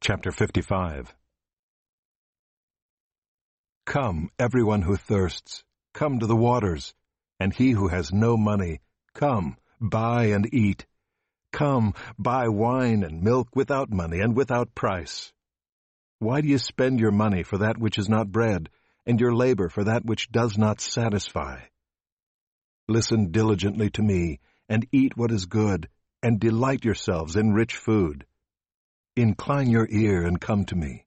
Chapter 55 Come, everyone who thirsts, come to the waters, and he who has no money, come, buy and eat. Come, buy wine and milk without money and without price. Why do you spend your money for that which is not bread, and your labor for that which does not satisfy? Listen diligently to me, and eat what is good, and delight yourselves in rich food. Incline your ear and come to me.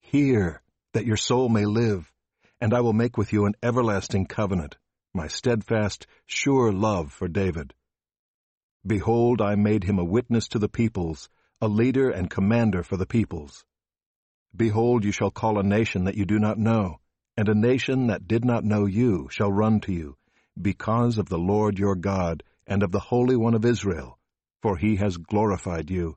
Hear, that your soul may live, and I will make with you an everlasting covenant, my steadfast, sure love for David. Behold, I made him a witness to the peoples, a leader and commander for the peoples. Behold, you shall call a nation that you do not know, and a nation that did not know you shall run to you, because of the Lord your God and of the Holy One of Israel, for he has glorified you.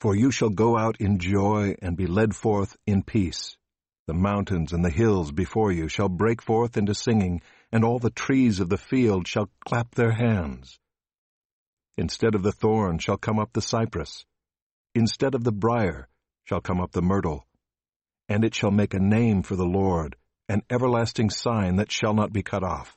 For you shall go out in joy and be led forth in peace. The mountains and the hills before you shall break forth into singing, and all the trees of the field shall clap their hands. Instead of the thorn shall come up the cypress. Instead of the brier shall come up the myrtle. And it shall make a name for the Lord, an everlasting sign that shall not be cut off.